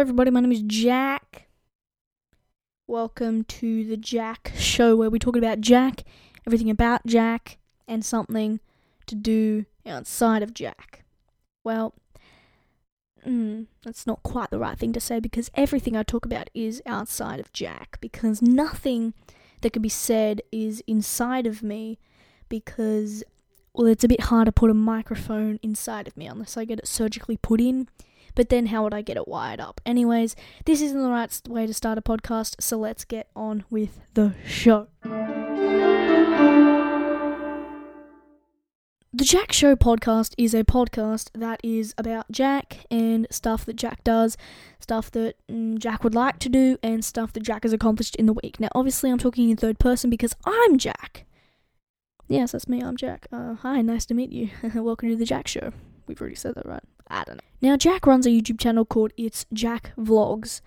everybody. My name is Jack. Welcome to the Jack Show, where we talk about Jack, everything about Jack, and something to do outside of Jack. Well, mm, that's not quite the right thing to say because everything I talk about is outside of Jack, because nothing that can be said is inside of me, because, well, it's a bit hard to put a microphone inside of me unless I get it surgically put in but then how would I get it wired up? Anyways, this isn't the right way to start a podcast, so let's get on with the show. The Jack Show podcast is a podcast that is about Jack and stuff that Jack does, stuff that mm, Jack would like to do, and stuff that Jack has accomplished in the week. Now, obviously, I'm talking in third person because I'm Jack. Yes, that's me, I'm Jack. Uh, hi, nice to meet you. Welcome to the Jack Show. We've already said that, right? I don't know. Now, Jack runs a YouTube channel called It's Jack Vlogs,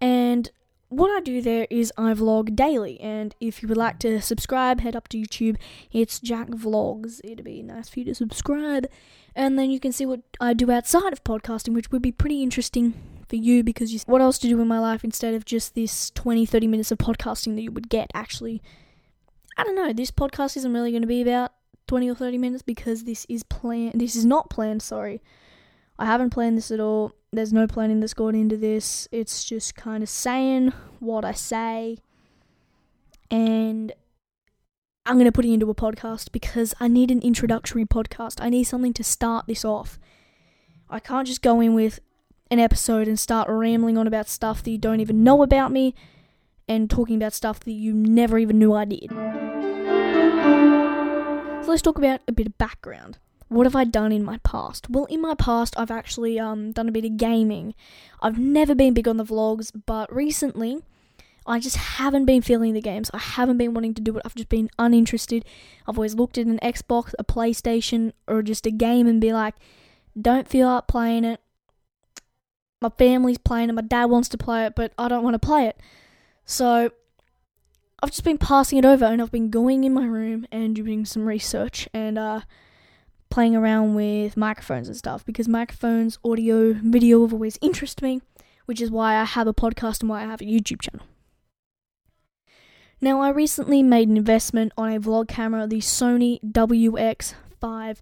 and what I do there is I vlog daily. And if you would like to subscribe, head up to YouTube. It's Jack Vlogs. It'd be nice for you to subscribe, and then you can see what I do outside of podcasting, which would be pretty interesting for you because you, what else to do in my life instead of just this 20 30 minutes of podcasting that you would get actually i don't know this podcast isn't really going to be about 20 or 30 minutes because this is planned this is not planned sorry I haven't planned this at all. There's no planning that's gone into this. It's just kind of saying what I say. And I'm going to put it into a podcast because I need an introductory podcast. I need something to start this off. I can't just go in with an episode and start rambling on about stuff that you don't even know about me and talking about stuff that you never even knew I did. So let's talk about a bit of background what have I done in my past? Well, in my past, I've actually um, done a bit of gaming. I've never been big on the vlogs, but recently, I just haven't been feeling the games. I haven't been wanting to do it. I've just been uninterested. I've always looked at an Xbox, a PlayStation, or just a game and be like, don't feel like playing it. My family's playing it, my dad wants to play it, but I don't want to play it. So I've just been passing it over and I've been going in my room and doing some research and uh playing around with microphones and stuff because microphones, audio, video have always interested me, which is why I have a podcast and why I have a YouTube channel. Now, I recently made an investment on a vlog camera, the Sony WX500.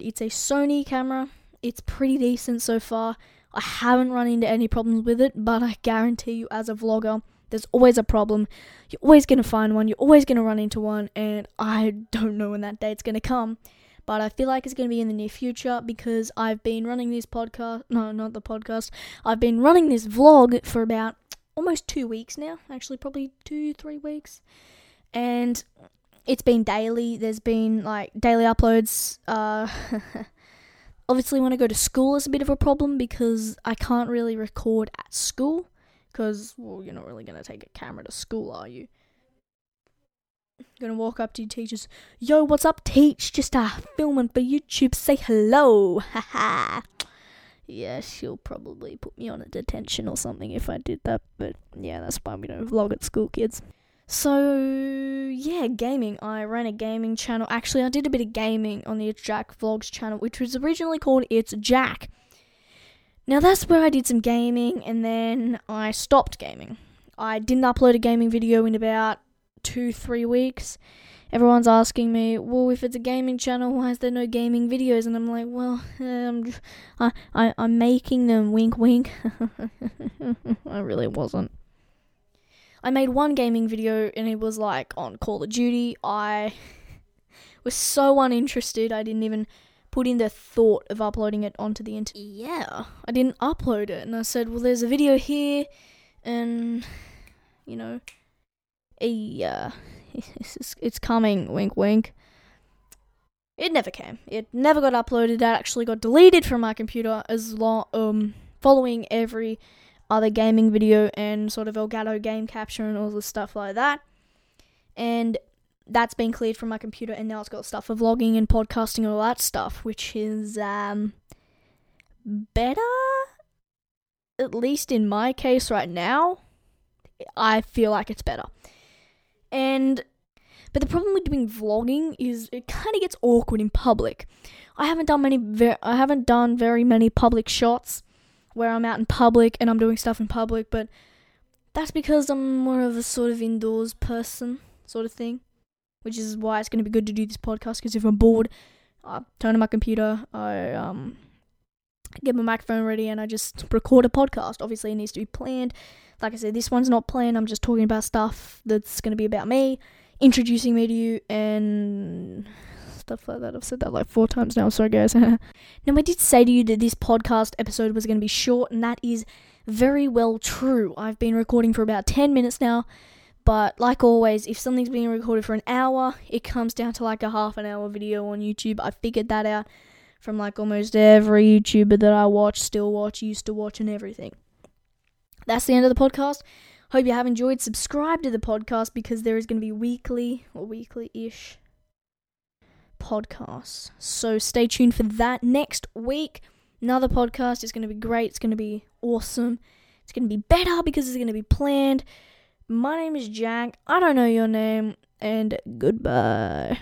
It's a Sony camera, it's pretty decent so far. I haven't run into any problems with it, but I guarantee you, as a vlogger, there's always a problem. You're always going to find one, you're always going to run into one, and I don't know when that day date's going to come but I feel like it's going to be in the near future because I've been running this podcast. No, not the podcast. I've been running this vlog for about almost two weeks now. Actually, probably two, three weeks. And it's been daily. There's been like daily uploads. Uh, obviously, when I go to school, it's a bit of a problem because I can't really record at school. Because, well, you're not really going to take a camera to school, are you? Gonna walk up to your teachers. Yo, what's up, teach? Just uh filming for YouTube. Say hello. Haha. yeah, she'll probably put me on a detention or something if I did that. But yeah, that's why we don't vlog at school, kids. So yeah, gaming. I ran a gaming channel. Actually, I did a bit of gaming on the It's Jack Vlogs channel, which was originally called It's Jack. Now that's where I did some gaming, and then I stopped gaming. I didn't upload a gaming video in about two, three weeks, everyone's asking me, well, if it's a gaming channel, why is there no gaming videos? And I'm like, well, um, I, I, I'm making them, wink, wink. I really wasn't. I made one gaming video and it was like on Call of Duty. I was so uninterested, I didn't even put in the thought of uploading it onto the internet. Yeah, I didn't upload it. And I said, well, there's a video here, and, you know, a uh, it's, it's coming. Wink, wink. It never came. It never got uploaded. It actually got deleted from my computer as long um following every other gaming video and sort of Elgato game capture and all the stuff like that. And that's been cleared from my computer and now it's got stuff for vlogging and podcasting and all that stuff, which is um better at least in my case right now. I feel like it's better. And but the problem with doing vlogging is it kind of gets awkward in public. I haven't done many ver- I haven't done very many public shots where I'm out in public and I'm doing stuff in public, but that's because I'm more of a sort of indoors person, sort of thing. Which is why it's going to be good to do this podcast because if I'm bored, I turn on my computer, I um get my microphone ready, and I just record a podcast. Obviously, it needs to be planned. Like I said, this one's not planned. I'm just talking about stuff that's going to be about me, introducing me to you, and stuff like that. I've said that like four times now. Sorry, guys. now, I did say to you that this podcast episode was going to be short, and that is very well true. I've been recording for about 10 minutes now, but like always, if something's being recorded for an hour, it comes down to like a half an hour video on YouTube. I figured that out from like almost every YouTuber that I watch, still watch, used to watch, and everything. That's the end of the podcast. Hope you have enjoyed. Subscribe to the podcast because there is going to be weekly or weekly ish podcasts. So stay tuned for that next week. Another podcast is going to be great. It's going to be awesome. It's going to be better because it's going to be planned. My name is Jack. I don't know your name. And goodbye.